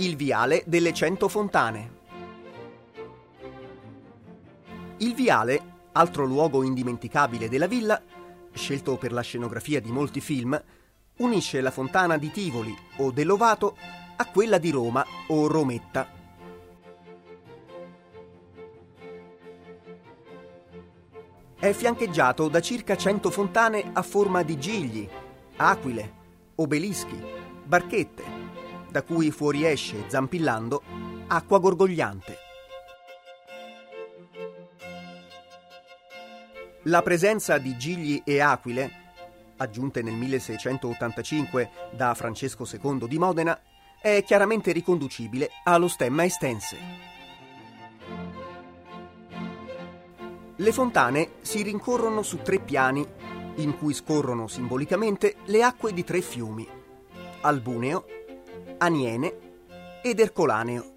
Il viale delle cento fontane. Il viale, altro luogo indimenticabile della villa, scelto per la scenografia di molti film, unisce la fontana di Tivoli o dell'Ovato a quella di Roma o Rometta. È fiancheggiato da circa 100 fontane a forma di gigli, aquile, obelischi, barchette, da cui fuoriesce, zampillando, acqua gorgogliante. La presenza di gigli e aquile, aggiunte nel 1685 da Francesco II di Modena, è chiaramente riconducibile allo stemma estense. Le fontane si rincorrono su tre piani, in cui scorrono simbolicamente le acque di tre fiumi, Albuneo, Aniene ed Ercolaneo,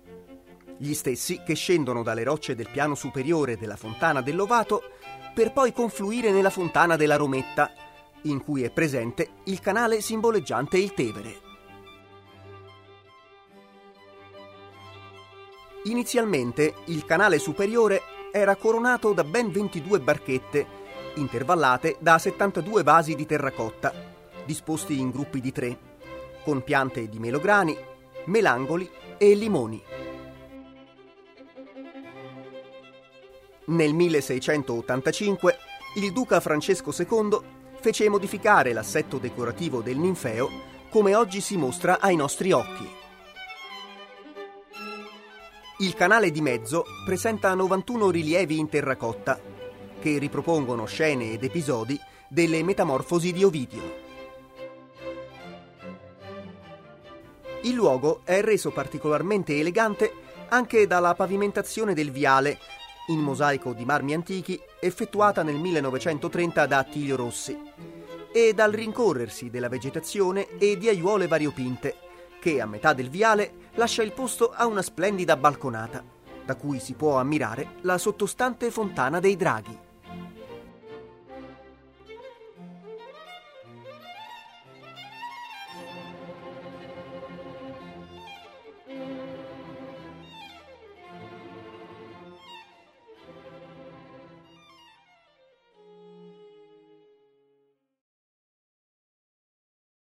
gli stessi che scendono dalle rocce del piano superiore della fontana dell'Ovato per poi confluire nella fontana della Rometta, in cui è presente il canale simboleggiante il Tevere. Inizialmente il canale superiore era coronato da ben 22 barchette, intervallate da 72 vasi di terracotta, disposti in gruppi di tre, con piante di melograni, melangoli e limoni. Nel 1685 il duca Francesco II fece modificare l'assetto decorativo del ninfeo come oggi si mostra ai nostri occhi. Il canale di mezzo presenta 91 rilievi in terracotta che ripropongono scene ed episodi delle metamorfosi di Ovidio. Il luogo è reso particolarmente elegante anche dalla pavimentazione del viale in mosaico di marmi antichi effettuata nel 1930 da Attilio Rossi e dal rincorrersi della vegetazione e di aiuole variopinte che a metà del viale lascia il posto a una splendida balconata, da cui si può ammirare la sottostante fontana dei draghi.